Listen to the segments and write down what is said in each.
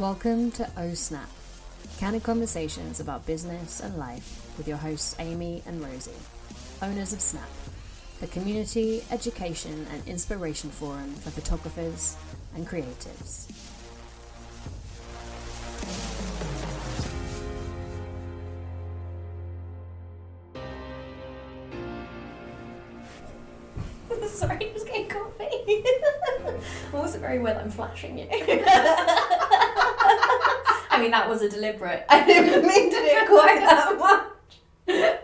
Welcome to O Snap, candid conversations about business and life with your hosts Ami and Rosie, owners of Snap, the community, education, and inspiration forum for photographers and creatives. Sorry, I getting coffee. I wasn't very well. I'm flashing you. I mean, that was a deliberate. I didn't mean to do it quite that much.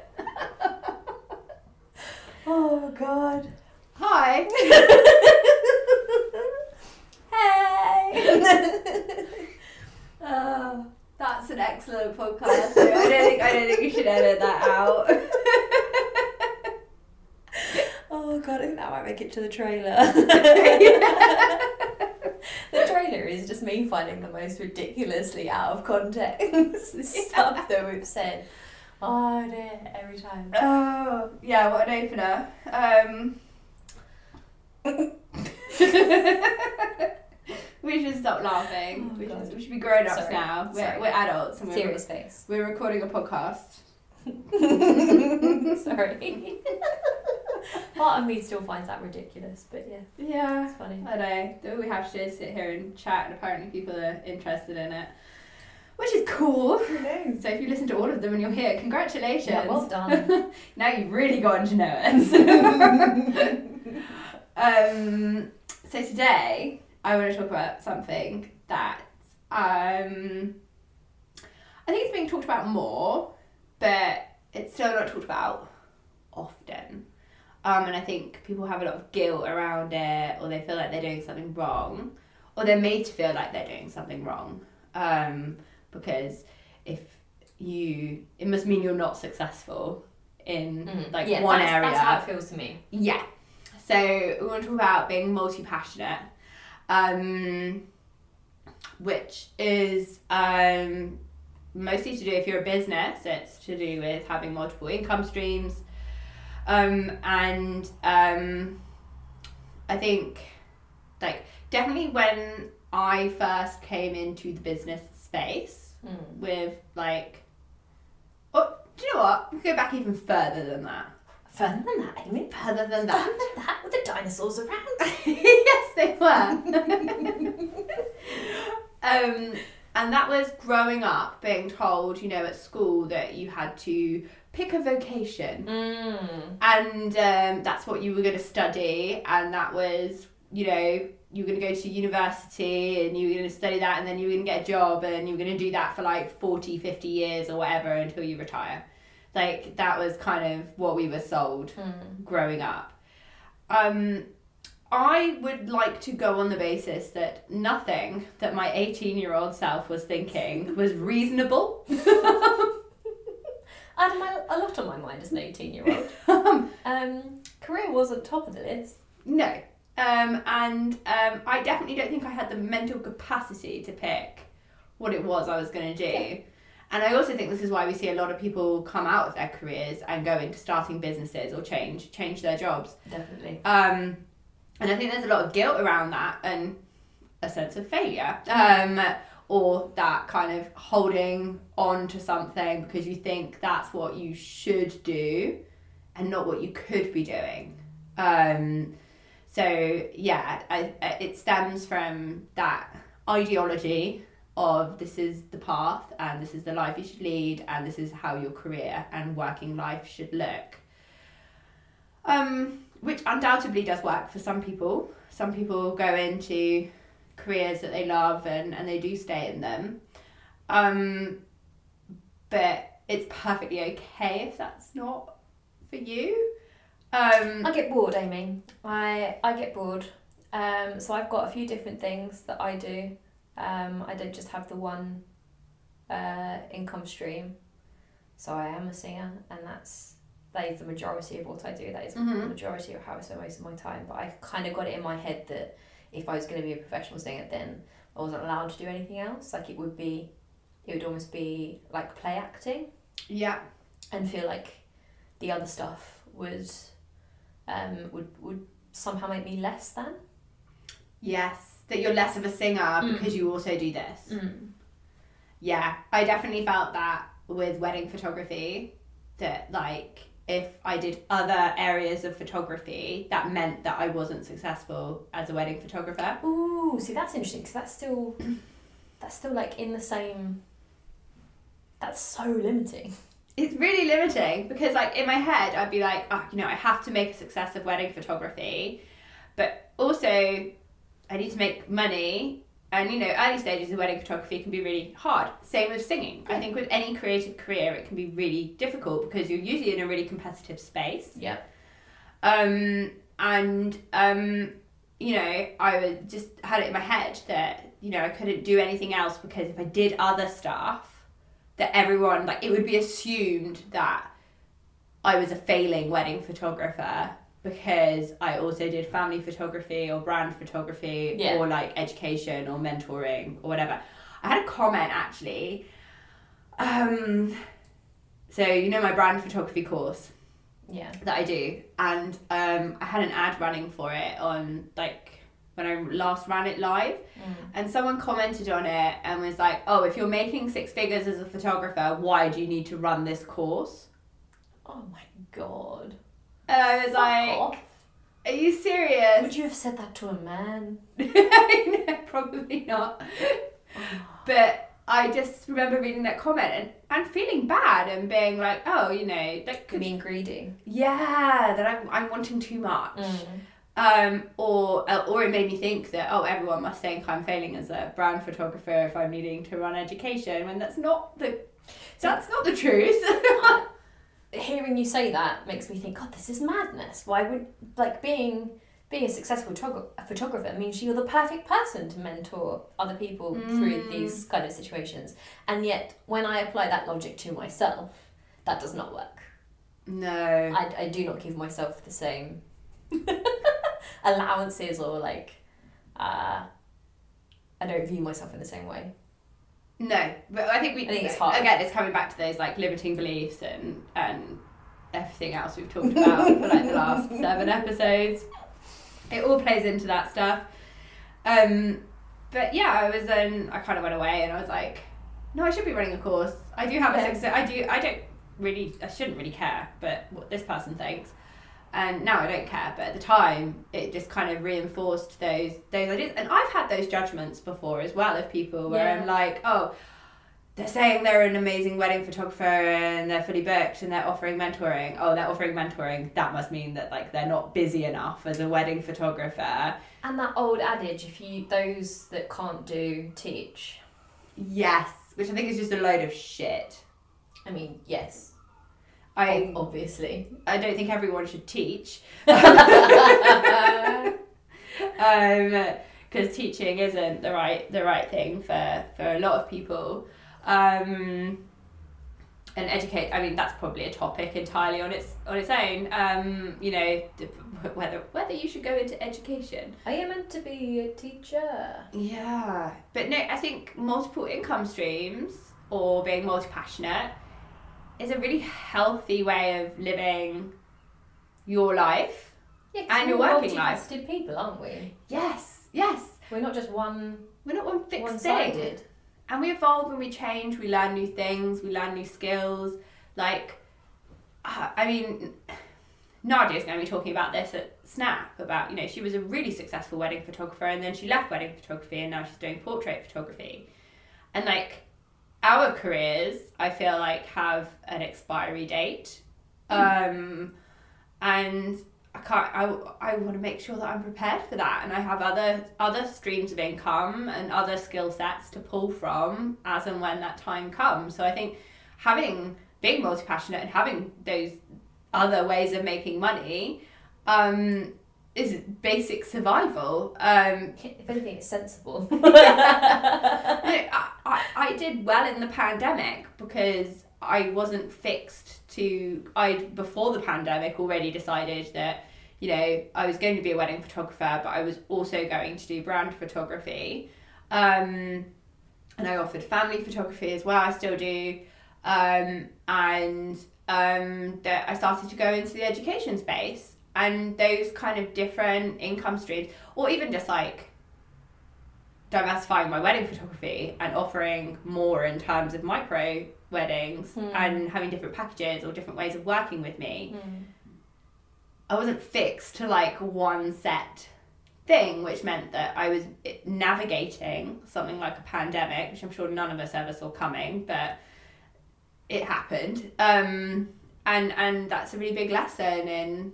oh God. Hi. hey. oh, that's an excellent podcast. I don't think I don't think you should edit that out. Oh god, I think that might make it to the trailer. the trailer is just me finding the most ridiculously out of context stuff that we've said. Oh dear, every time. Oh, yeah, what an opener. Um, we should stop laughing. Oh, we, should, we should be grown ups Sorry. now. We're, Sorry. we're adults and we're, Serious face. we're recording a podcast. Sorry. Part of me still finds that ridiculous, but yeah, Yeah, it's funny. I know. We have to sit here and chat, and apparently people are interested in it, which is cool. So if you listen to all of them and you're here, congratulations. Yeah, well done. now you've really gotten to know us. um, so today I want to talk about something that um, I think it's being talked about more, but it's still not talked about often. Um, and I think people have a lot of guilt around it, or they feel like they're doing something wrong, or they're made to feel like they're doing something wrong. Um, because if you, it must mean you're not successful in Mm. like yeah, one that's, area. That's how it feels to me. Yeah. So we want to talk about being multi passionate, um, which is um, mostly to do if you're a business. It's to do with having multiple income streams, um, and um, I think like definitely when I first came into the business space Mm. with like, oh, do you know what? We go back even further than that. Further than that, Ami. Further than that. Further than that, were the dinosaurs around? yes, they were. um, and that was growing up, being told, you know, at school that you had to pick a vocation, Mm. and um, that's what you were going to study, and that was, you know, you were going to go to university and you were going to study that, and then you were going to get a job, and you were going to do that for like 40, 50 years or whatever until you retire. Like, that was kind of what we were sold Mm. growing up. Um, I would like to go on the basis that nothing that my 18 year old self was thinking was reasonable. I had my, a lot on my mind as an 18 year old. um, Um, career wasn't top of the list. no. Um, and um, I definitely don't think I had the mental capacity to pick what it was I was going to do. Yeah. And I also think this is why we see a lot of people come out of their careers and go into starting businesses or change change their jobs. Definitely. Um, and I think there's a lot of guilt around that and a sense of failure. Um, or that kind of holding on to something because you think that's what you should do and not what you could be doing. Um, so, yeah, I, I, it stems from that ideology of this is the path and this is the life you should lead and this is how your career and working life should look. Um, which undoubtedly does work for some people. Some people go into careers that they love and, and they do stay in them. Um, but it's perfectly okay if that's not for you. Um, I get bored, Ami. I I get bored. Um, so I've got a few different things that I do. Um, I don't just have the one uh, income stream. So I am a singer, and that's that is the majority of what I do. That is the Mhm. majority of how I spend most of my time. But I kind of got it in my head that if I was going to be a professional singer, then I wasn't allowed to do anything else. Like it would be, it would almost be like play acting yeah. and feel like the other stuff would um would would somehow make me less than Yes, that you're less of a singer Mm. because you also do this. Mm. Yeah, I definitely felt that with wedding photography that like if I did other areas of photography, that meant that I wasn't successful as a wedding photographer. Ooh, see that's interesting because that's still that's still like in the same. That's so limiting. It's really limiting because like in my head I'd be like, oh, you know, I have to make a success of wedding photography, but also I need to make money. And you know, early stages of wedding photography can be really hard. Same with singing. I think with any creative career, it can be really difficult because you're usually in a really competitive space. Yeah. Um, and um, you know, I just had it in my head that you know I couldn't do anything else because if I did other stuff, that everyone like it would be assumed that I was a failing wedding photographer because I also did family photography or brand photography Yeah. or like education or mentoring or whatever. I had a comment actually. Um, so you know my brand photography course Yeah. that I do, and um, I had an ad running for it on like when I last ran it live, Mm. and someone commented on it and was like, "Oh, if you're making six figures as a photographer, why do you need to run this course?" Oh my god. And I was Fuck like, off. "Are you serious?" Would you have said that to a man? no, probably not. But I just remember reading that comment and, and feeling bad and being like, "Oh, you know, that could Being greedy. yeah, that I'm I'm wanting too much." Mm. Um, or uh, or it made me think that oh everyone must think I'm failing as a brand photographer if I'm needing to run education when that's not the that's not the truth. Hearing you say that makes me think, God, this is madness. Why would like being being a successful photographer means you're the perfect person to mentor other people through Mm. these kind of situations. And yet, when I apply that logic to myself, that does not work. no. I, I do not give myself the same allowances or like uh, I don't view myself in the same way. No, but I think we I think it's hard. again. It's coming back to those like limiting beliefs and and everything else we've talked about for like the last seven episodes. It all plays into that stuff. Um, but yeah, I was then I kind of went away and I was like, no, I should be running a course. I do have a Yeah. success. I do. I don't really. I shouldn't really care, but what this person thinks. And now I don't care, but at the time it just kind of reinforced those those ideas. And I've had those judgments before as well of people where I'm like, oh, they're saying they're an amazing wedding photographer and they're fully booked and they're offering mentoring. Oh, they're offering mentoring. That must mean that like they're not busy enough as a wedding photographer. And that old adage, if you those that can't do teach. Yes, which I think is just a load of shit. I mean, yes, I obviously. I don't think everyone should teach. um, because teaching isn't the right the right thing for for a lot of people. Um, and educate. I mean, that's probably a topic entirely on its on its own. Um, you know, whether whether you should go into education. Are you meant to be a teacher? Yeah, but no, I think multiple income streams or being multi passionate is a really healthy way of living your life. Yeah, And your we're working life. multifaceted people, aren't we? Yes, yes. We're not just one We're not one fixed thing. one-sided. And we evolve and we change, we learn new things, we learn new skills. Like, uh, I mean, Nadia's going to be talking about this at Snap about, you know, she was a really successful wedding photographer and then she left wedding photography and now she's doing portrait photography. And like, our careers, I feel like, have an expiry date. Um, and I can't. I, I want to make sure that I'm prepared for that, and I have other other streams of income and other skill sets to pull from as and when that time comes. So I think having being multi passionate and having those other ways of making money um, is basic survival. Um, If anything, it's sensible. I, I, I did well in the pandemic because I wasn't fixed to I before the pandemic already decided that you know I was going to be a wedding photographer but I was also going to do brand photography um, and I offered family photography as well I still do um, and um, that I started to go into the education space and those kind of different income streams or even just like diversifying my wedding photography and offering more in terms of micro weddings Hmm. and having different packages or different ways of working with me. I wasn't fixed to like one set thing, which meant that I was navigating something like a pandemic, which I'm sure none of us ever saw coming, but it happened. Um, and and that's a really big lesson in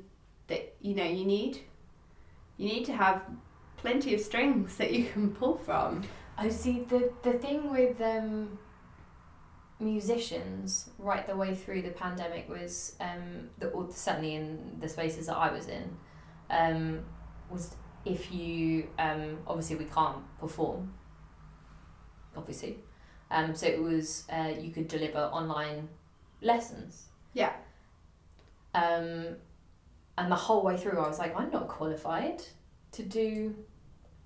that you know you need you need to have plenty of strings that you can pull from. I see the the thing with um, musicians right the way through the pandemic was um, the, or certainly in the spaces that I was in um, was if you um, obviously we can't perform obviously um, so it was uh, you could deliver online lessons Yeah. um, and the whole way through I was like I'm not qualified to do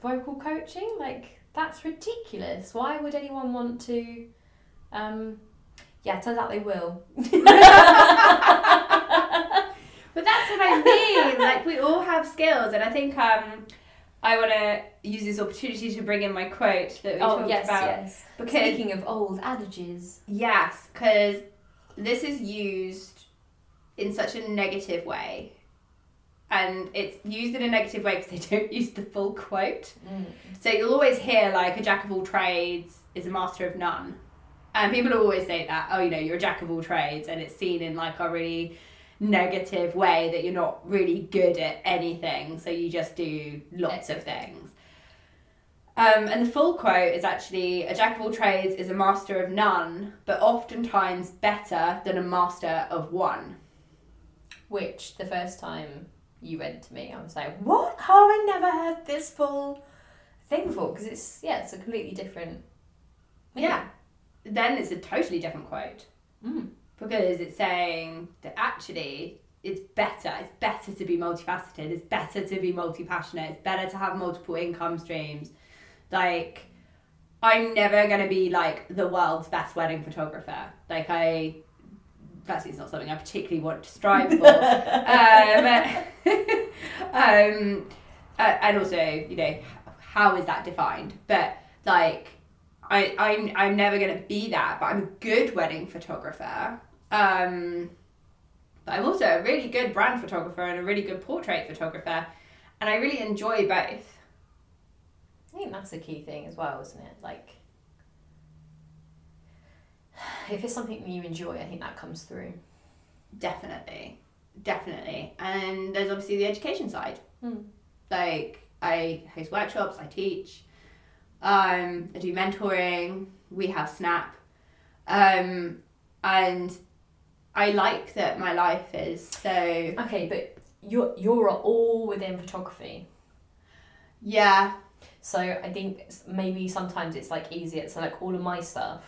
vocal coaching. Like that's ridiculous. Why would anyone want to um yeah turns out they will. But that's what I mean. like we all have skills, and I think um, I want to use this opportunity to bring in my quote that we oh talked yes about. yes. Because speaking of old adages. Yes, because this is used in such a negative way, and it's used in a negative way because they don't use the full quote. So you'll always hear like a jack of all trades is a master of none. And people always say that, oh, you know, you're a jack of all trades, and it's seen in like a really negative way that you're not really good at anything, so you just do lots of things. Um, and the full quote is actually a jack of all trades is a master of none, but oftentimes better than a master of one. which the first time you read to me I was like what how have I never heard this full thing before because it's yeah it's a completely different Yeah. Then it's a totally different quote. Mm. because it's saying that actually it's better it's better to be multifaceted it's better to be multi-passionate it's better to have multiple income streams like i'm never going to be like the world's best wedding photographer like i firstly it's not something i particularly want to strive for um, um, uh, and also you know how is that defined but like I, I'm, I'm never going to be that, but I'm a good wedding photographer. Um, but I'm also a really good brand photographer and a really good portrait photographer. And I really enjoy both. I think that's a key thing as well isn't it like if it's something you enjoy I think that comes through Definitely. Definitely. And there's obviously the education side. Hmm. Like, I host workshops, I teach, um, I do mentoring, we have Snap. Um, and I like that my life is so okay but you're you're all within photography yeah So I think maybe sometimes it's like easier. So like all of my stuff.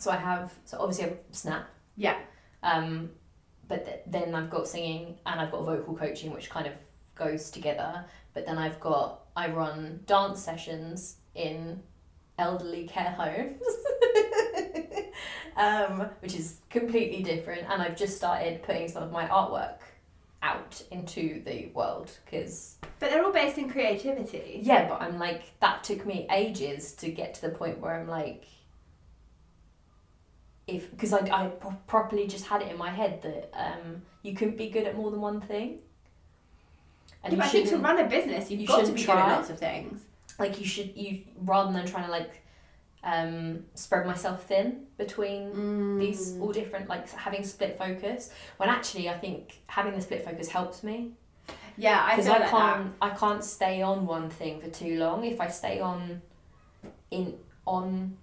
So I have so obviously I have Snap. Yeah. Um, but th- then I've got singing and I've got vocal coaching, which kind of goes together. But then I've got I run dance sessions in elderly care homes. um, which is completely different, and I've just started putting some of my artwork out into the world because But they're all based in creativity. yeah, but I'm like, that took me ages to get to the point where I'm like, if, because I, I pro- properly just had it in my head that um, you couldn't be good at more than one thing. And Yeah, you but I think to run a business, you've you got to be good at try. lots of things. like, you should, you, rather than trying to like um, spread myself thin between these Mm. all different, like having split focus, when actually I think having the split focus helps me Yeah, I because I, like can't I can't stay on one thing for too long. If I stay on in on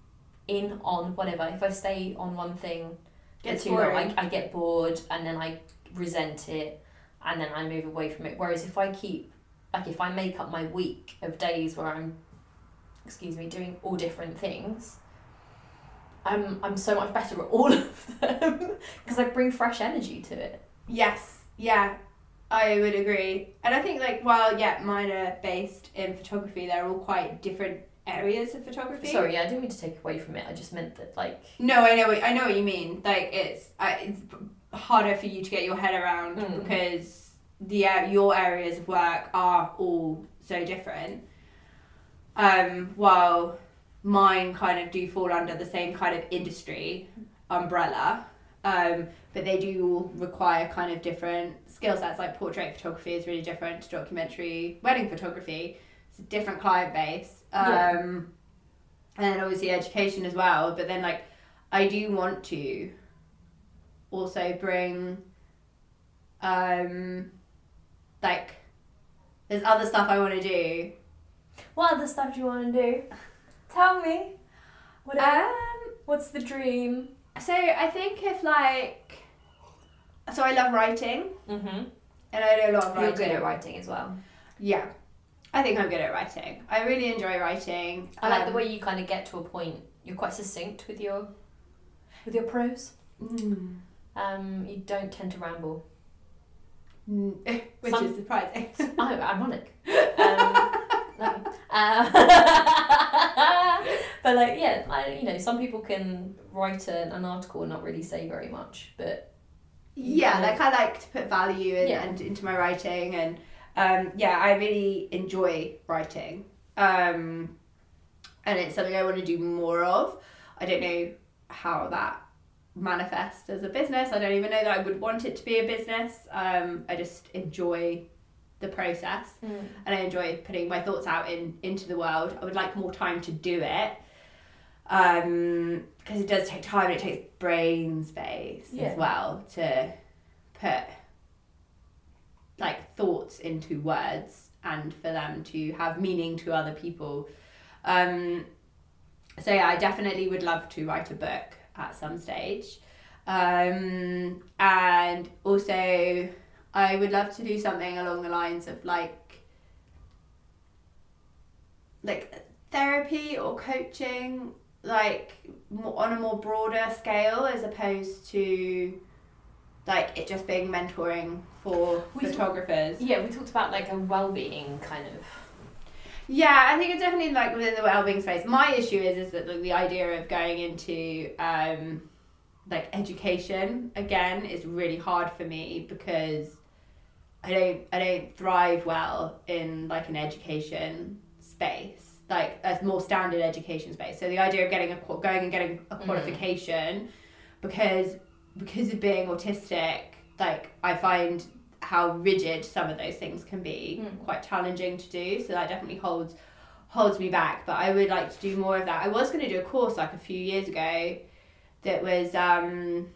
in on whatever, if I stay on one thing for too long. I, I get bored and then I resent it and then I move away from it. Whereas if I keep like if I make up my week of days where I'm excuse me doing all different things. I'm, I'm so much better at all of them because I bring fresh energy to it. Yes, yeah, I would agree. And I think like while yeah, mine are based in photography, they're all quite different areas of photography. Sorry, yeah, I didn't mean to take away from it. I just meant that like No, I know what, I know what you mean. Like it's I, it's harder for you to get your head around Mm. because the uh, your areas of work are all so different. Um, while mine kind of do fall under the same kind of industry umbrella. Um, but they do require kind of different skill sets. Like portrait photography is really different to documentary wedding photography. It's a different client base. Um, Yeah. And then obviously education as well. But then like I do want to also bring um like there's other stuff I want to do. What other stuff do you want to do? Tell me. What Um What's the dream? so I think if like so I love writing Mm-hmm. and I do a lot of You're good at writing as well. Yeah. I think I'm good at writing. I really enjoy writing. I like Um, the way you kind of get to a point. You're quite succinct with your with your prose. Mm. Um, you don't tend to ramble. Mm. Which Some- is surprising. oh, ironic. Um, you. Uh, but like, yeah, I, you know, some people can write an, an article and not really say very much, but yeah, Yeah. like I like to put value in, Yeah. and into my writing, and um, yeah, I really enjoy writing, um, and it's something I want to do more of. I don't know how that manifests as a business. I don't even know that I would want it to be a business. Um, I just enjoy the process, and I enjoy putting my thoughts out in into the world. I would like more time to do it. Um, because it does take time. It takes brain space Yeah. as well to put like thoughts into words and for them to have meaning to other people. Um, so yeah, I definitely would love to write a book at some stage. Um, and also I would love to do something along the lines of like like therapy or coaching like on a more broader scale as opposed to like it just being mentoring for We- photographers. yeah, we talked about like a well-being kind of. Yeah, I think it's definitely like within the well-being space. My issue is is that like, the idea of going into um, like education again is really hard for me because I don't I don't thrive well in like an education space like a more standard education space. So the idea of getting a going and getting a Mm. qualification because because of being autistic, like I find how rigid some of those things can be Mm. quite challenging to do. So that definitely holds holds me back. But I would like to do more of that. I was going to do a course like a few years ago that was um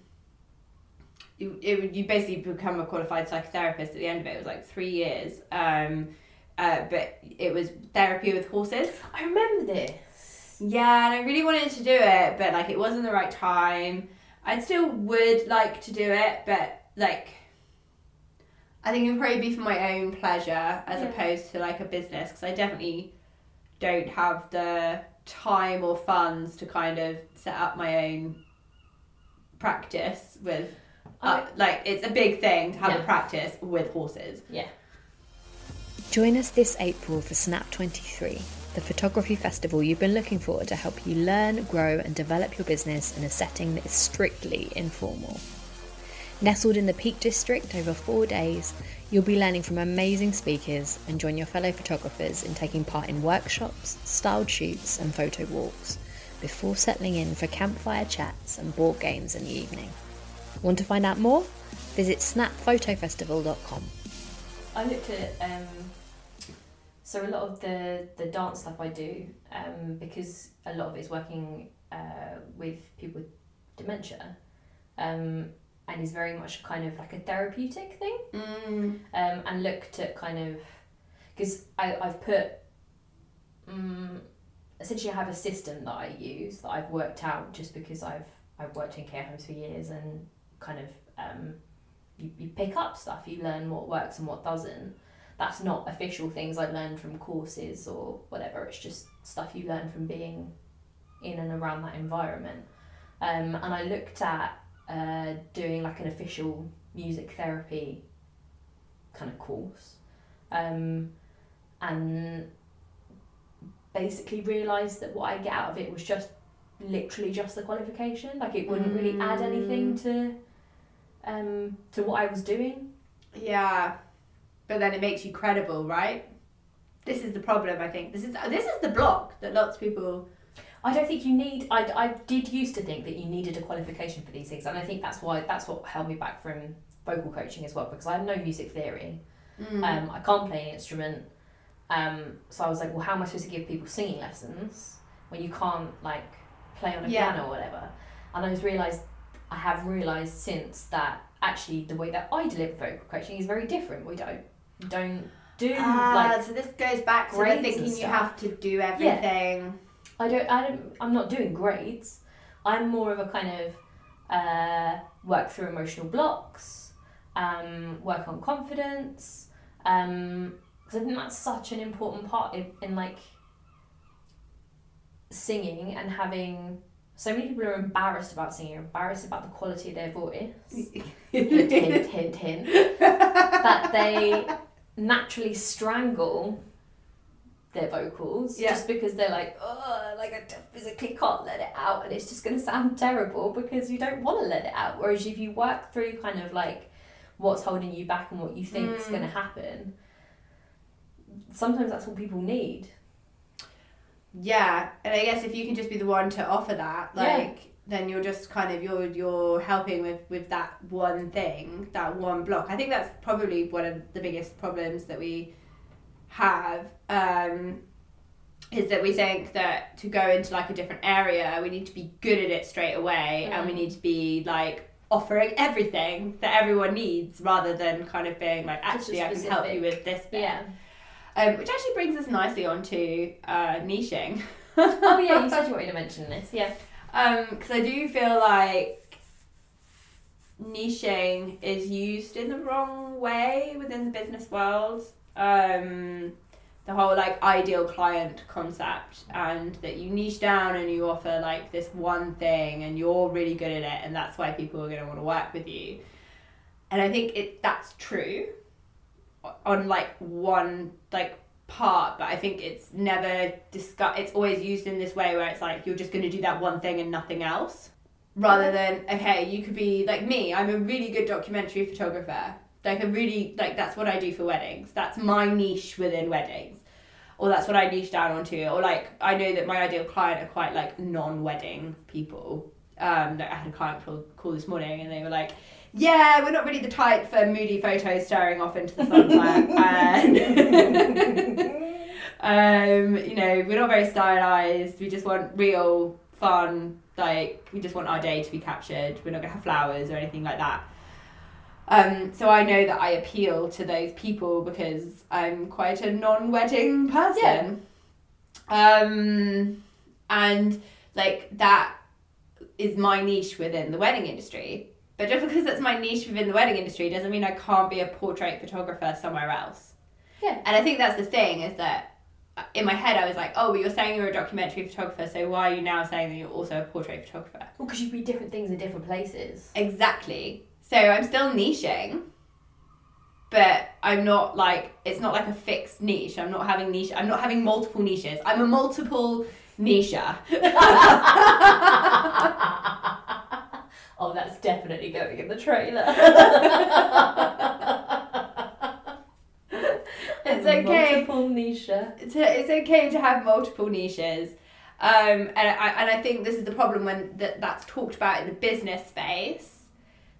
you, it, would- you basically become a qualified psychotherapist at the end of it. It was like three years. Um, uh, but it was therapy with horses. I remember this. Yeah, and I really wanted to do it, but like it wasn't the right time. I still would like to do it, but like I think it would probably be for my own pleasure as Yeah. opposed to like a business because I definitely don't have the time or funds to kind of set up my own practice with uh, like it's a big thing to have a practice with horses. Yeah. Join us this April for Snap 23, the photography festival you've been looking for to help you learn, grow, and develop your business in a setting that is strictly informal. Nestled in the Peak District over four days, you'll be learning from amazing speakers and join your fellow photographers in taking part in workshops, styled shoots, and photo walks before settling in for campfire chats and board games in the evening. Want to find out more? Visit snapphotofestival.com. I looked at um, so a lot of the the dance stuff I do um, because a lot of it is working uh, with people with dementia, um, and is very much kind of like a therapeutic thing. Mm. Um, and looked at kind of because I I've put um, essentially I have a system that I use that I've worked out just because I've I've worked in care homes for years and kind of um, you, you pick up stuff, you learn what works and what doesn't. That's not official things I learned from courses or whatever. It's just stuff you learn from being in and around that environment. Um, and I looked at uh, doing like an official music therapy kind of course, um, and basically realised that what I get out of it was just literally just the qualification. Like it wouldn't really add anything to um, to what I was doing. Yeah, but then it makes you credible, right? this is the problem. I think this is this is the block that lots of people. I don't think you need. I, I did used to think that you needed a qualification for these things, and I think that's why that's what held me back from vocal coaching as well because I have no music theory. Mm. Um, I can't play an instrument. Um, so I was like, well, how am I supposed to give people singing lessons when you can't like play on a Yeah. piano or whatever? And I was realized I have realized since that actually the way that I deliver vocal coaching is very different. We don't don't do Ah, like so this goes back to the grades and thinking you stuff. have to do everything. I don't I don't I'm not doing grades. I'm more of a kind of uh, work through emotional blocks, um, work on confidence. Um, because I think that's such an important part in, in like singing and having so many people are embarrassed about singing, embarrassed about the quality of their voice. hint, hint, hint, hint. That they naturally strangle their vocals Yeah. just because they're like, oh, like I physically can't let it out, and it's just going to sound terrible because you don't want to let it out. Whereas if you work through kind of like what's holding you back and what you think is Mm. going to happen, sometimes that's what people need. Yeah, and I guess if you can just be the one to offer that, Yeah. Then you're just kind of you're you're helping with with that one thing, that one block. I think that's probably one of the biggest problems that we have. Um, is that we think that to go into like a different area, we need to be good at it straight away, and we Mm. need to be like offering everything that everyone needs, rather than kind of being like, actually, I can help you with this bit. Yeah. Um, which actually brings us nicely onto uh, niching. oh yeah, you said you wanted to mention this. Yeah. Because I do feel like niching is used in the wrong way within the business world. Um, the whole like ideal client concept, and that you niche down and you offer like this one thing, and you're really good at it, and that's why people are going to want to work with you. And I think it that's true on like one like part, but I think it's never discussed. It's always used in this way where it's like you're just going to do that one thing and nothing else, rather than okay, you could be like me. I'm a really good documentary photographer. Like a really like that's what I do for weddings. That's my niche within weddings, or that's what I niche down onto. Or like I know that my ideal client are quite like non-wedding people. Um, like I had a client call, call this morning and they were like, yeah, we're not really the type for moody photos staring off into the sunset. and, um, you know, we're not very stylized. We just want real fun. Like, we just want our day to be captured. We're not going to have flowers or anything like that. Um, so I know that I appeal to those people because I'm quite a non-wedding person. Um, and like that is my niche within the wedding industry. But just because that's my niche within the wedding industry doesn't mean I can't be a portrait photographer somewhere else. Yeah. And I think that's the thing is that uh, in my head I was like, oh, but you're saying you're a documentary photographer, so why are you now saying that you're also a portrait photographer? Well, because you do different things in different places. Exactly. So I'm still niching, but I'm not like it's not like a fixed niche. I'm not having niche. I'm not having multiple niches. I'm a multiple nicher. oh, that's definitely going in the trailer. It's okay. Multiple niche. it's, it's okay to have multiple niches. Um, and I and I think this is the problem when that that's talked about in the business space.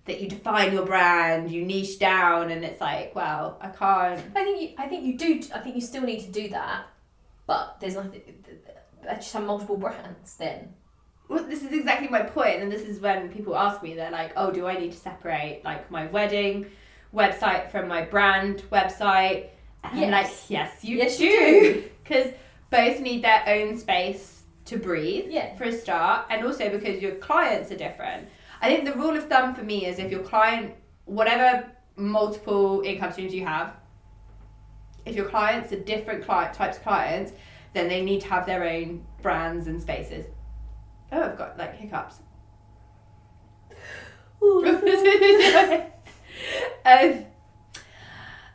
That you define your brand, you niche down, and it's like, well, I can't. I think you, I think you do. I think you still need to do that, but there's nothing. I just have multiple brands then. Well, this is exactly my point, and this is when people ask me, they're like, "Oh, do I need to separate like my wedding website from my brand website?" And I'm like, Yes. "Yes, you Yes, do," because both need their own space to breathe Yeah. for a start, and also because your clients are different. I think the rule of thumb for me is if your client, whatever multiple income streams you have, if your clients are different client types of clients, then they need to have their own brands and spaces. Oh, I've got like hiccups. um,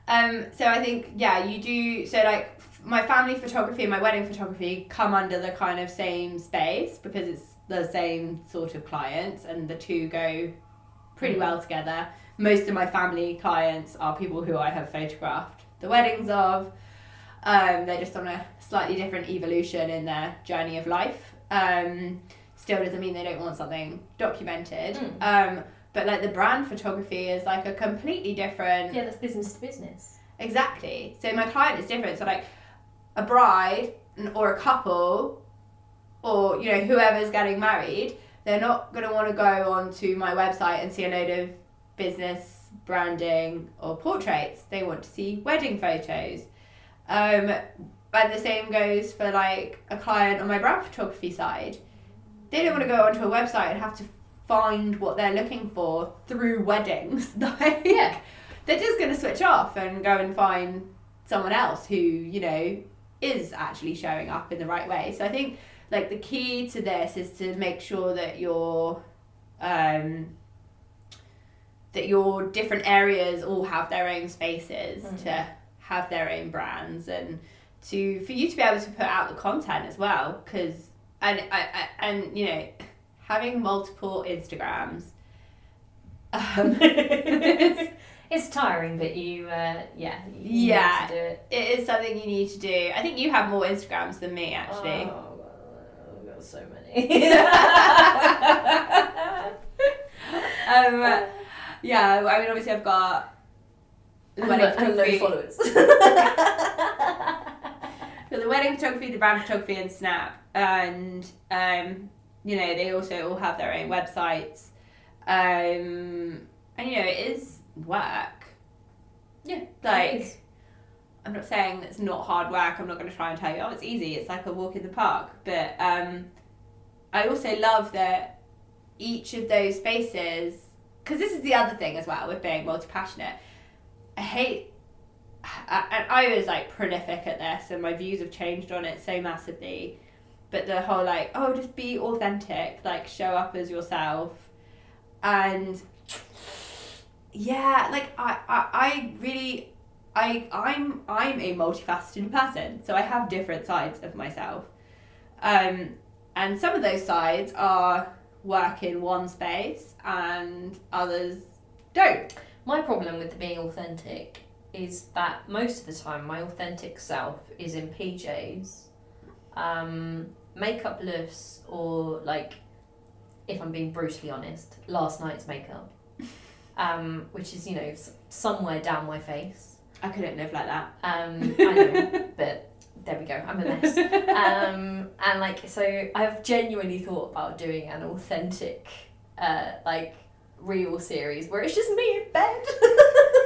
um, so I think yeah, you do. So like f- my family photography and my wedding photography come under the kind of same space because it's the same sort of clients, and the two go pretty well together. Most of my family clients are people who I have photographed the weddings of. Um, they're just on a slightly different evolution in their journey of life. Um, still doesn't mean they don't want something documented. Mm. Um, but like the brand photography is like a completely different Yeah, that's business to business. Exactly. So my client is different. So like a bride or a couple or you know whoever's getting married, they're not going to want to go onto my website and see a load of business branding or portraits. They want to see wedding photos. Um, and the same goes for like a client on my brand photography side. They don't want to go onto a website and have to find what they're looking for through weddings. like, Yeah. they're just going to switch off and go and find someone else who you know is actually showing up in the right way so i think like the key to this is to make sure that your um that your different areas all have their own spaces Mhm. to have their own brands and to for you to be able to put out the content as well because and I, I and you know having multiple instagrams um, It's tiring, but you, uh, yeah, you Yeah. need to do it. It is something you need to do. I think you have more Instagrams than me, actually. Oh, I've got so many. Um, yeah, I mean, obviously, I've got and, and no followers. Got the wedding photography, the brand photography, and Snap, and um, you know, they also all have their own websites, um, and you know, it is work. Yeah, like. I'm not saying it's not hard work. I'm not going to try and tell you, oh, it's easy. It's like a walk in the park. But um, I also love that each of those spaces, because this is the other thing as well with being multi passionate. I hate, and I was like prolific at this, and my views have changed on it so massively. But the whole like, oh, just be authentic, like show up as yourself, and yeah, like I, I, I really I I'm I'm a multifaceted person, so I have different sides of myself. Um, and some of those sides are work in one space, and others don't. My problem with being authentic is that most of the time my authentic self is in PJs, um, makeupless, or like, if I'm being brutally honest, last night's makeup, um, which is, you know, s- somewhere down my face. I couldn't live like that. Um, I know, but there we go, I'm a mess. Um, and like, so I've genuinely thought about doing an authentic, uh, like, real series where it's just me in bed.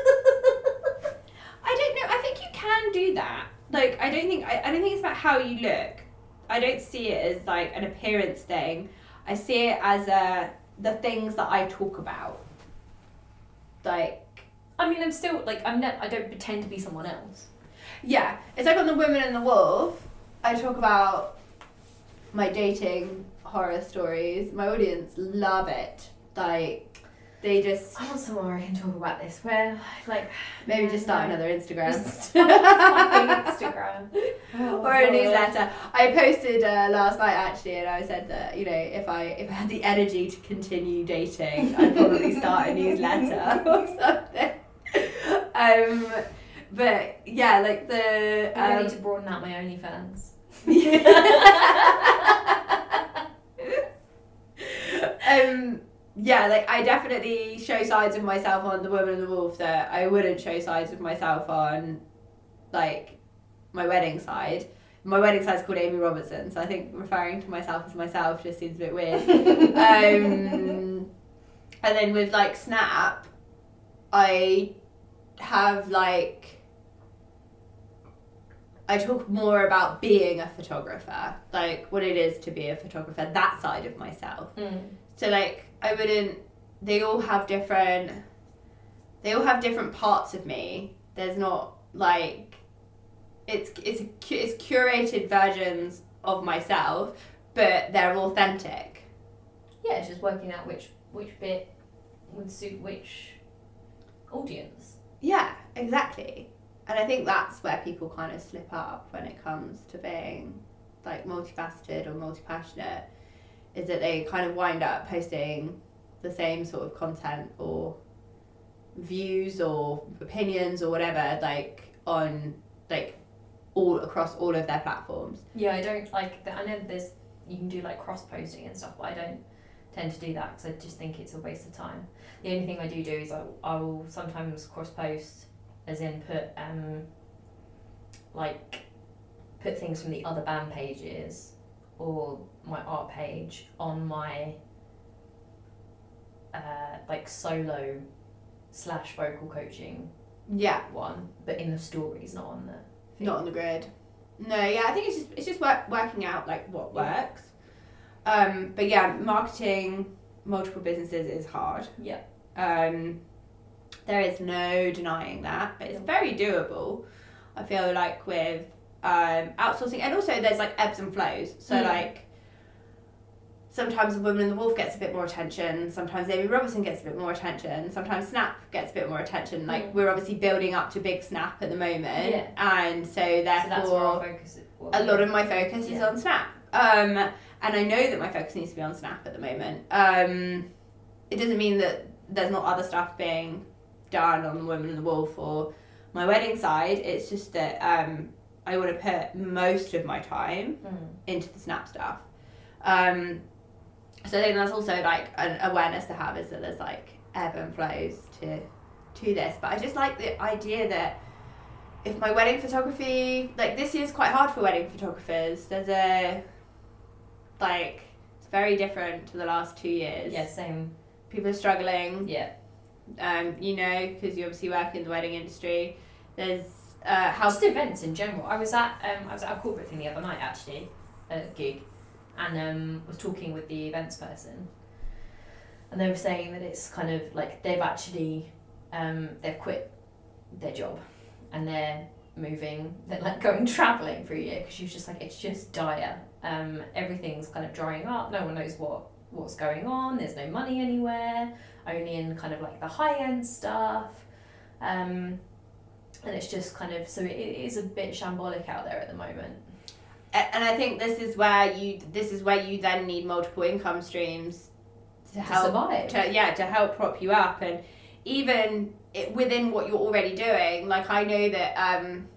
I don't know. I think you can do that. Like I don't think I, I don't think it's about how you look. I don't see it as like an appearance thing. I see it as a the things that I talk about. Like I mean, I'm still like I'm ne- I don't pretend to be someone else. Yeah, it's like on The Women and the Wolf. I talk about my dating horror stories. My audience love it. Like, they just I want somewhere I can talk about this where like maybe just start No. another Instagram just Instagram or a newsletter. I posted uh, last night actually, and I said that you know if I if I had the energy to continue dating, I'd probably start a newsletter or something. Um, but yeah, like the I um, need to broaden out my OnlyFans. Yeah. um yeah like i definitely show sides of myself on the woman and the wolf that i wouldn't show sides of myself on like my wedding side my wedding side's called ami robertson so i think referring to myself as myself just seems a bit weird um and then with like snap i have like I talk more about being a photographer, like what it is to be a photographer, that side of myself. Mm. So like I wouldn't they all have different they all have different parts of me. There's not like it's it's it's curated versions of myself, but they're authentic. Yeah, it's just working out which which bit would suit which audience. Yeah, exactly. And I think that's where people kind of slip up when it comes to being like multifaceted or multi-passionate is that they kind of wind up posting the same sort of content or views or opinions or whatever like on like all across all of their platforms. Yeah, I don't like. I know there's you can do like cross posting and stuff, but I don't tend to do that because I just think it's a waste of time. The only thing I do do is I I will sometimes cross post, as in put um. Like, put things from the other band pages, or my art page on my. Uh, like solo, slash vocal coaching Yeah, one, but in the stories, not on the. not on the grid. No, yeah, I think it's just it's just work, working out like what works. Um, but yeah, marketing multiple businesses is hard. Yeah. Um, there is no denying that, but it's very doable. I feel like with um, outsourcing, and also there's like ebbs and flows. So Mm. like sometimes the woman in the wolf gets a bit more attention. Sometimes Ami Robertson gets a bit more attention. Sometimes Snap gets a bit more attention. Like Mm. we're obviously building up to big Snap at the moment, Yeah. and so So therefore that's where our focus is. a lot of my focus is on Snap. Um, and I know that my focus needs to be on Snap at the moment. Um, it doesn't mean that there's not other stuff being done on the Woman in the Wolf or my wedding side. It's just that um, I want to put most of my time Mm. into the Snap stuff. Um, so I think that's also like an awareness to have is that there's like ebb and flows to to this. But I just like the idea that if my wedding photography like this year's quite hard for wedding photographers. There's a like it's very different to the last two years. Yeah, same. People are struggling Yeah. um, you know, because you obviously work in the wedding industry. There's uh, how Just events in general. I was at um, I was at a corporate thing the other night actually, a gig, and um, was talking with the events person, and they were saying that it's kind of like they've actually um, they've quit their job, and they're moving, they're like going traveling for a year because she was just like it's just dire. Um, everything's kind of drying up. No one knows what what's going on. There's no money anywhere. Only in kind of like the high end stuff. Um, and it's just kind of so it, it is a bit shambolic out there at the moment. And I think this is where you this is where you then need multiple income streams to, To help survive. to yeah to help prop you up and even it, within what you're already doing like I know that um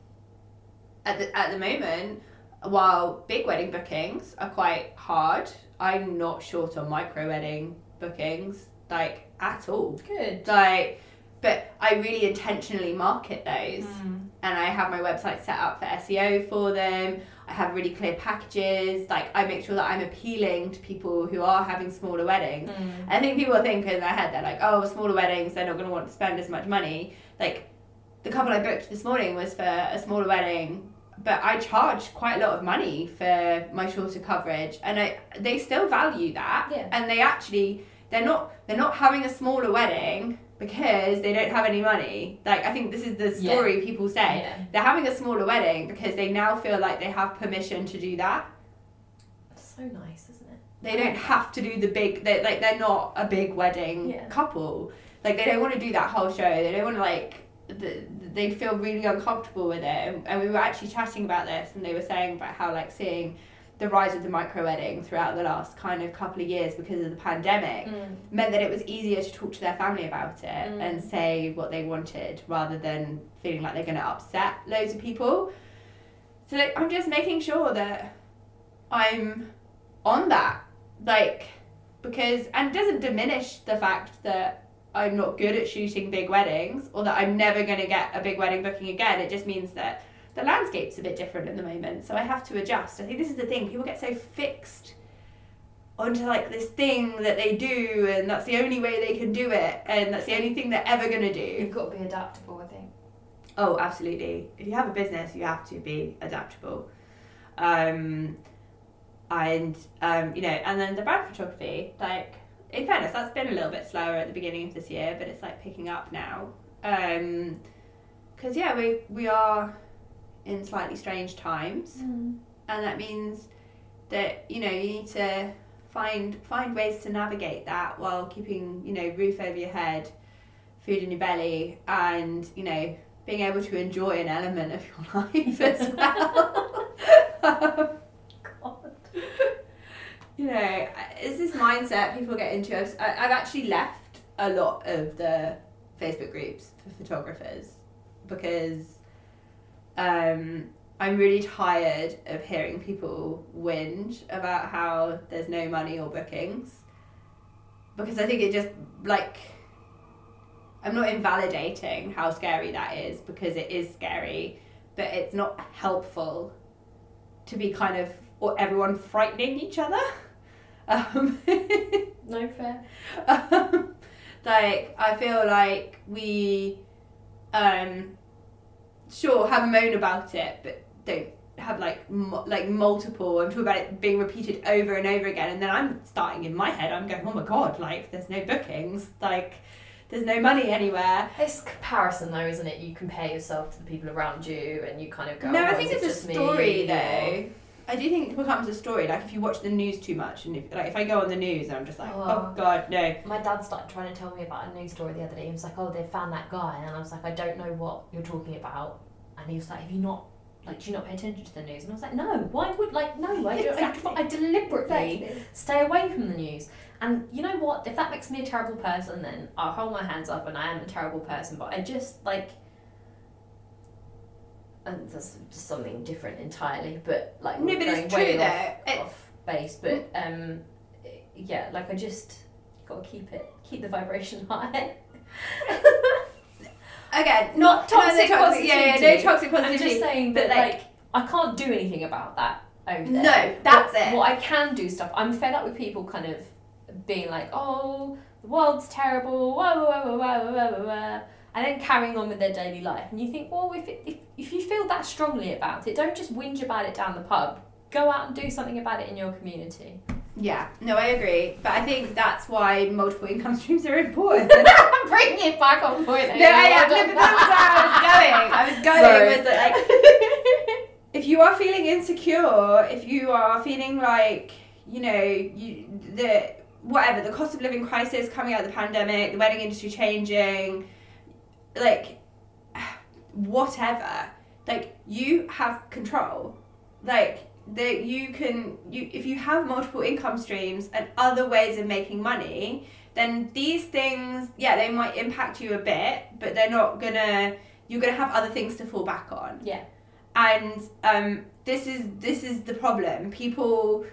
at the at the moment while big wedding bookings are quite hard I'm not short on micro wedding bookings like at all Good. like but I really intentionally market those hmm. and I have my website set up for SEO for them. I have really clear packages. Like I make sure that I'm appealing to people who are having smaller weddings. Hmm. I think people think in their head they're like, oh, smaller weddings, they're not going to want to spend as much money. Like the couple I booked this morning was for a smaller wedding, but I charge quite a lot of money for my shorter coverage, and I they still value that, Yeah. and they actually they're not they're not having a smaller wedding because they don't have any money. Like I think this is the Yeah. story people say. Yeah. They're having a smaller wedding because they now feel like they have permission to do that. So nice, isn't it? They don't have to do the big. They like they're not a big wedding Yeah. couple. Like they don't want to do that whole show. They don't want to like. The, they feel really uncomfortable with it, and, and we were actually chatting about this, and they were saying about how like seeing the rise of the micro wedding throughout the last kind of couple of years because of the pandemic meant that it was easier to talk to their family about it Mm. and say what they wanted rather than feeling like they're going to upset loads of people. So like, I'm just making sure that I'm on that, like, because and it doesn't diminish the fact that I'm not good at shooting big weddings or that I'm never going to get a big wedding booking again. It just means that the landscape's a bit different at the moment, so I have to adjust. I think this is the thing. People get so fixed onto like this thing that they do and that's the only way they can do it and that's the only thing they're ever going to do. You've got to be adaptable, I think. Oh, absolutely. If you have a business, you have to be adaptable. Um, and um, you know, and then the brand photography, like in fairness, that's been a little bit slower at the beginning of this year, but it's like picking up now. Um, because yeah, we we are in slightly strange times, mm. and that means that you know you need to find find ways to navigate that while keeping you know roof over your head, food in your belly, and you know being able to enjoy an element of your life as well. God. you know, it's this mindset people get into. I've, I've actually left a lot of the Facebook groups for photographers because um, I'm really tired of hearing people whinge about how there's no money or bookings. Because I think it just, like, I'm not invalidating how scary that is because it is scary, but it's not helpful to be kind of, or everyone frightening each other. Um, No fair. um, like I feel like we um sure have a moan about it but don't have like like multiple I'm talking about it being repeated over and over again and then I'm starting in my head I'm going oh my god like there's no bookings like there's no money anywhere It's comparison though, isn't it? You compare yourself to the people around you, and you kind of go. no "Oh, I think it's a just me?" story or- though I do think it becomes a story like if you watch the news too much and if like if I go on the news and I'm just like Oh. oh god no My dad started trying to tell me about a news story the other day. He was like, "Oh, they found that guy," and I was like, "I don't know what you're talking about." And he was like, "Have you not like do you not pay attention to the news?" And I was like, "No, why would like no, I do Exactly. I, I deliberately stay away from the news." And you know what? If that makes me a terrible person, then I'll hold my hands up and I am a terrible person. But I just like and that's just something different entirely. But like no, but it's true though. Off, it's... off base, but mm. um, yeah, like I just gotta keep it, keep the vibration high. Again, not, toxic, positivity. toxic Yeah, no toxic positivity. I'm just saying that, like, like I can't do anything about that over there. No, that's but it. What I can do stuff. I'm fed up with people kind of being like, oh, the world's terrible. Whoa, whoa, whoa, whoa, whoa, whoa, whoa and then carrying on with their daily life. And you think, well, if it, if if you feel that strongly about it, don't just whinge about it down the pub. Go out and do something about it in your community. Yeah, no, I agree. But I think that's why multiple income streams are important. I'm bringing it back on point. no, I am. No, but that was where I was going. I was going Sorry. that like if you are feeling insecure, if you are feeling like you know you the whatever the cost of living crisis coming out of the pandemic, the wedding industry changing, like whatever, like you have control, like that you can you if you have multiple income streams and other ways of making money then these things yeah they might impact you a bit but they're not gonna you're gonna have other things to fall back on. Yeah. and um, this is this is the problem. People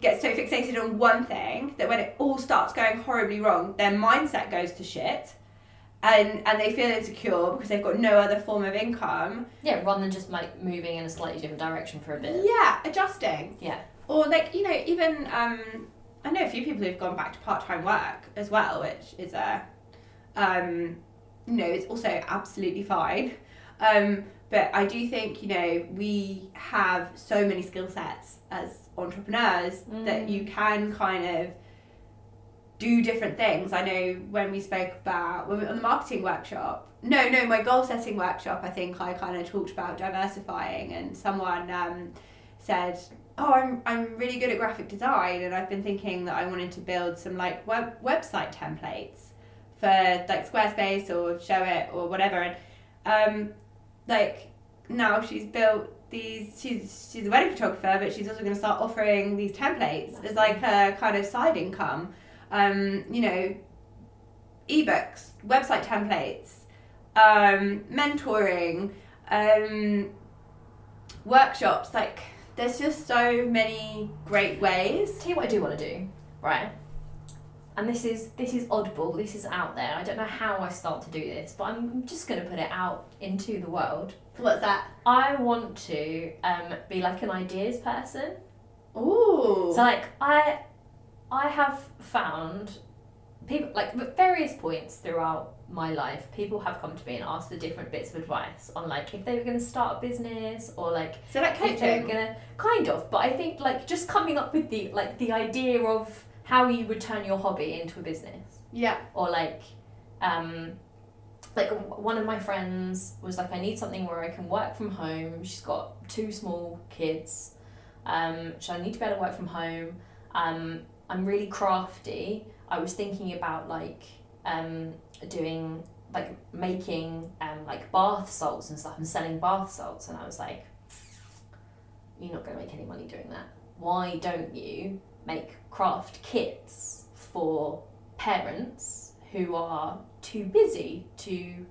get so fixated on one thing that when it all starts going horribly wrong their mindset goes to shit and and they feel insecure because they've got no other form of income Yeah, rather than just like moving in a slightly different direction for a bit. yeah adjusting Yeah. or like you know even um i know a few people who've gone back to part-time work as well which is a um you know it's also absolutely fine um but i do think you know we have so many skill sets as entrepreneurs that Mm. you can kind of do different things. I know when we spoke about when we, on the marketing workshop no no my goal setting workshop i think i kind of talked about diversifying and someone um said oh I'm, I'm really good at graphic design and i've been thinking that i wanted to build some like web website templates for like squarespace or Showit or whatever and um like now she's built these she's she's a wedding photographer but she's also going to start offering these templates as like her kind of side income um you know ebooks website templates um mentoring um workshops like there's just so many great ways Tell you what I do want to do, right? And this is this is oddball. This is out there. I don't know how I start to do this, but I'm just going to put it out into the world. what's that I want to um, be like an ideas person. Ooh. So like I I have found people like at various points throughout my life, people have come to me and asked for different bits of advice on like if they were going to start a business or like so like if they were coaching. gonna kind of but i think like just coming up with the like the idea of how you would turn your hobby into a business. Yeah. Or like um like one of my friends was like i need something where i can work from home. She's got two small kids um so i need to be able to work from home. Um i'm really crafty. I was thinking about like um doing like making um like bath salts and stuff and selling bath salts and i was like you're not going to make any money doing that. Why don't you make craft kits for parents who are too busy to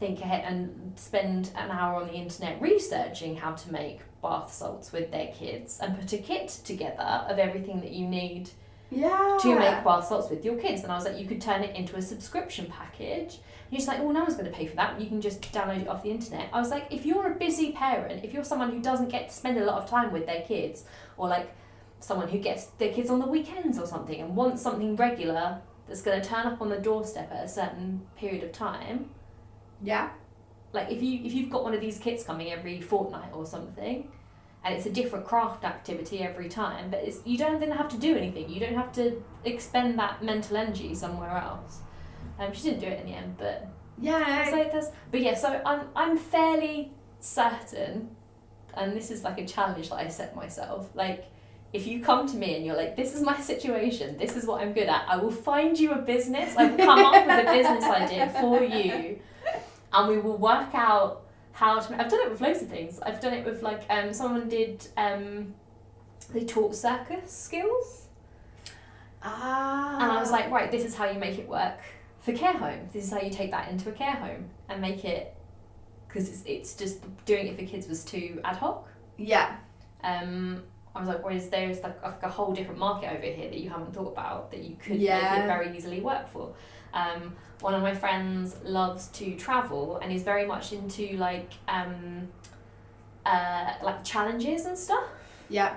think ahead and spend an hour on the internet researching how to make bath salts with their kids and put a kit together of everything that you need Yeah. to make bath salts with your kids. And I was like, you could turn it into a subscription package. And you're just like, well, no one's going to pay for that. You can just download it off the internet. I was like, if you're a busy parent, if you're someone who doesn't get to spend a lot of time with their kids, or like someone who gets their kids on the weekends or something and wants something regular that's going to turn up on the doorstep at a certain period of time, Yeah. Like if you if you've got one of these kits coming every fortnight or something and it's a different craft activity every time but it's you don't then have to do anything. You don't have to expend that mental energy somewhere else. Um, she didn't do it in the end but Yeah. it's like there's, but yeah so I'm, I'm fairly certain and this is like a challenge that I set myself like if you come to me and you're like this is my situation. This is what I'm good at. I will find you a business. I will come up with a business idea for you and we will work out how to. I've done it with loads of things. I've done it with like um, someone did. Um, they taught circus skills, Ah. and I was like, right, this is how you make it work for care homes. This is how you take that into a care home and make it, because it's, it's just doing it for kids was too ad hoc. Yeah. Um, I was like, whereas there's like, like a whole different market over here that you haven't thought about that you could Yeah. make it very easily work for. Um, one of my friends loves to travel and is very much into like um, uh, like challenges and stuff. Yeah.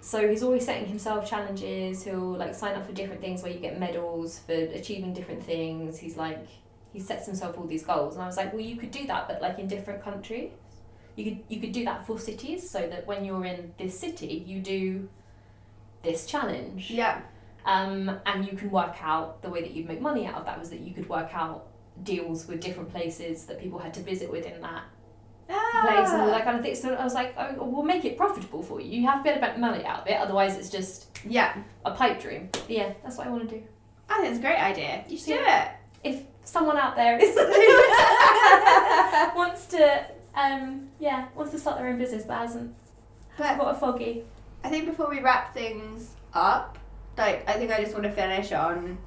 So he's always setting himself challenges. He'll like sign up for different things where you get medals for achieving different things. He's like he sets himself all these goals, and I was like, well, you could do that, but like in different countries. You could you could do that for cities, so that when you're in this city, you do this challenge. Yeah. Um, and you can work out the way that you'd make money out of that was that you could work out deals with different places that people had to visit within that place and all that kind of thing. So I was like, oh, we'll make it profitable for you. You have to be able to make money out of it, otherwise it's just Yeah. a pipe dream. But yeah, that's what I want to do. I think it's a great idea. You should do it. If someone out there is wants to, um, yeah, wants to start their own business but hasn't, but what a foggy. I think before we wrap things up, like I think I just want to finish on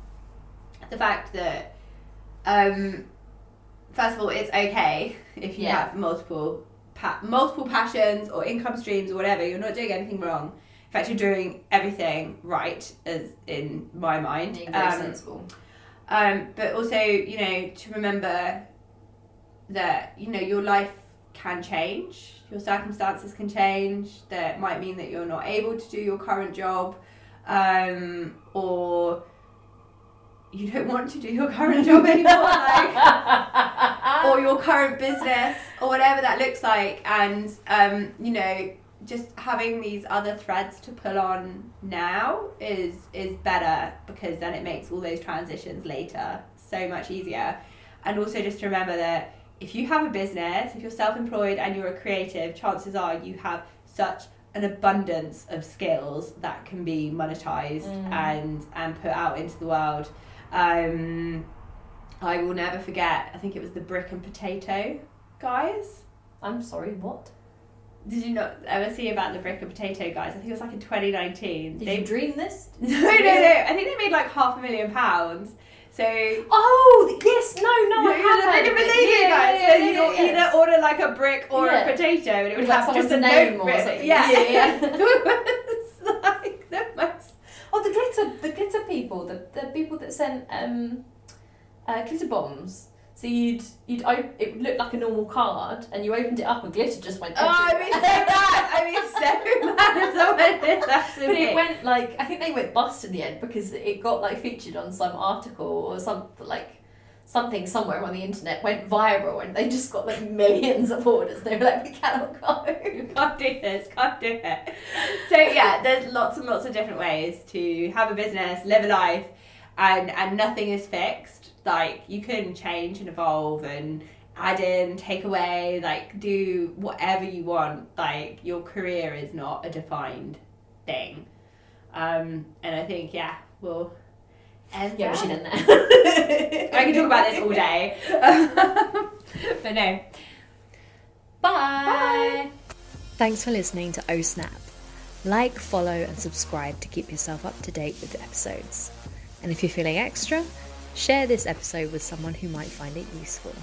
the fact that um first of all it's okay if you Yeah. have multiple pa- multiple passions or income streams or whatever, you're not doing anything wrong. In fact you're doing everything right as in my mind. Being very Um, sensible. um, but also, you know, to remember that, you know, your life can change, your circumstances can change, that might mean that you're not able to do your current job, um, or you don't want to do your current job anymore, like, or your current business, or whatever that looks like, and, um, you know, just having these other threads to pull on now is is better because then it makes all those transitions later so much easier. And also just remember that if you have a business if you're self-employed and you're a creative chances are you have such an abundance of skills that can be monetized Mm. and and put out into the world um i will never forget i think it was the brick and potato guys I'm sorry, what? did you not ever see about the brick and potato guys? I think it was like in 2019. Did they you dream this? no, no, no. I think they made like half a million pounds. So Oh, yes, no, no, I you know, the have brick heard and of it. potato Yeah, guys. yeah, so yeah, you'd yeah, either yeah. order like a brick or Yeah. a potato, and it would Like have just a name or something. Yeah, Yeah, yeah. it was like the most. Oh, the glitter, the glitter people, the, the people that sent um, uh, glitter bombs. So you'd you'd op- it would look like a normal card, and you opened it up, and glitter just went. Oh, I mean so bad. I mean so bad. If someone did that to But me. it went like I think they went bust in the end because it got like featured on some article or something like something somewhere on the internet went viral and they just got like millions of orders. They were like, we cannot go. can't do this, can't do it. So yeah, there's lots and lots of different ways to have a business, live a life, and and nothing is fixed. Like you can change and evolve and add in, take away, like do whatever you want. Like your career is not a defined thing. Um, and I think yeah, we'll end Yeah, we there. should end there. I can talk about this all day. but no. Bye. Thanks for listening to Oh Snap. Like, follow, and subscribe to keep yourself up to date with the episodes. And if you're feeling extra, share this episode with someone who might find it useful.